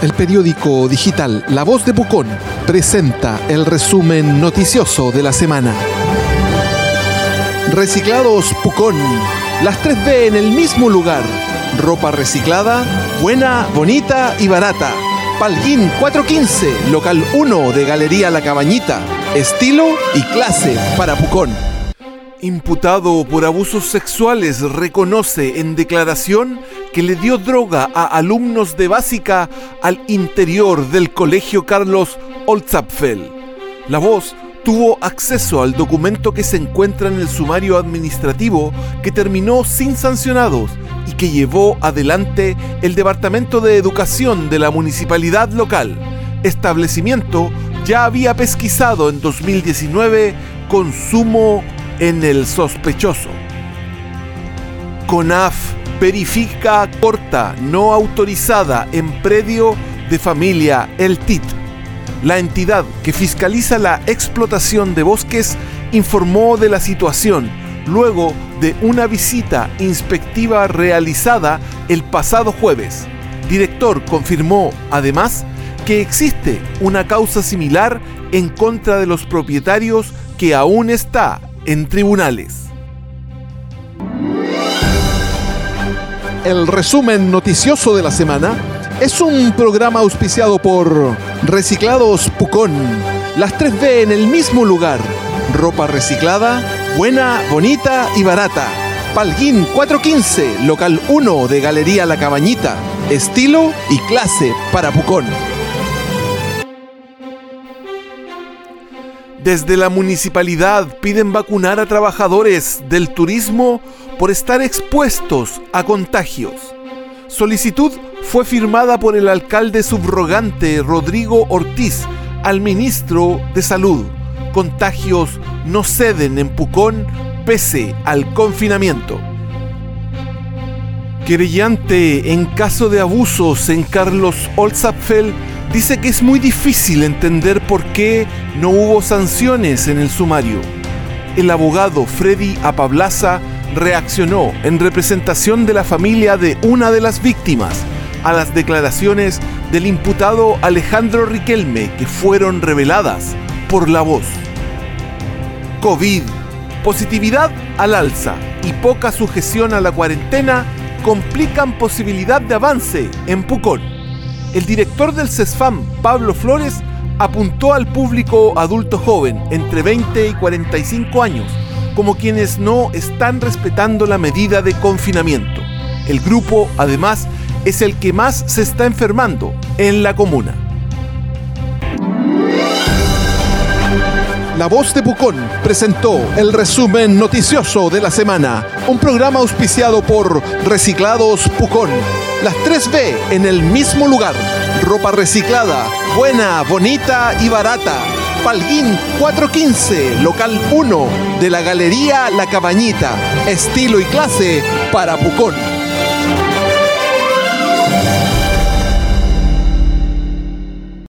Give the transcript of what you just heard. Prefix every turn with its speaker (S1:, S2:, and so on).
S1: El periódico digital La Voz de Pucón presenta el resumen noticioso de la semana. Reciclados Pucón. Las 3B en el mismo lugar. Ropa reciclada, buena, bonita y barata. Palguín 415, local 1 de Galería La Cabañita. Estilo y clase para Pucón. Imputado por abusos sexuales reconoce en declaración que le dio droga a alumnos de básica al interior del colegio Carlos Olzapfel. La voz tuvo acceso al documento que se encuentra en el sumario administrativo que terminó sin sancionados y que llevó adelante el Departamento de Educación de la Municipalidad local. Establecimiento ya había pesquisado en 2019 consumo en el sospechoso. CONAF verifica corta no autorizada en predio de familia El TIT. La entidad que fiscaliza la explotación de bosques informó de la situación luego de una visita inspectiva realizada el pasado jueves. Director confirmó además que existe una causa similar en contra de los propietarios que aún está en tribunales. El resumen noticioso de la semana es un programa auspiciado por Reciclados Pucón. Las 3B en el mismo lugar. Ropa reciclada, buena, bonita y barata. Palguín 415, local 1 de Galería La Cabañita. Estilo y clase para Pucón. Desde la municipalidad piden vacunar a trabajadores del turismo por estar expuestos a contagios. Solicitud fue firmada por el alcalde subrogante Rodrigo Ortiz al ministro de Salud. Contagios no ceden en Pucón pese al confinamiento. Querellante en caso de abusos en Carlos Olzapfel dice que es muy difícil entender por qué no hubo sanciones en el sumario. El abogado Freddy Apablaza reaccionó en representación de la familia de una de las víctimas a las declaraciones del imputado Alejandro Riquelme que fueron reveladas por la voz. COVID, positividad al alza y poca sujeción a la cuarentena complican posibilidad de avance en Pucón. El director del CESFAM, Pablo Flores, apuntó al público adulto joven entre 20 y 45 años como quienes no están respetando la medida de confinamiento. El grupo, además, es el que más se está enfermando en la comuna. La Voz de Pucón presentó el resumen noticioso de la semana, un programa auspiciado por Reciclados Pucón. Las 3B en el mismo lugar. Ropa reciclada, buena, bonita y barata. Palguín 415, local 1 de la Galería La Cabañita. Estilo y clase para Pucón.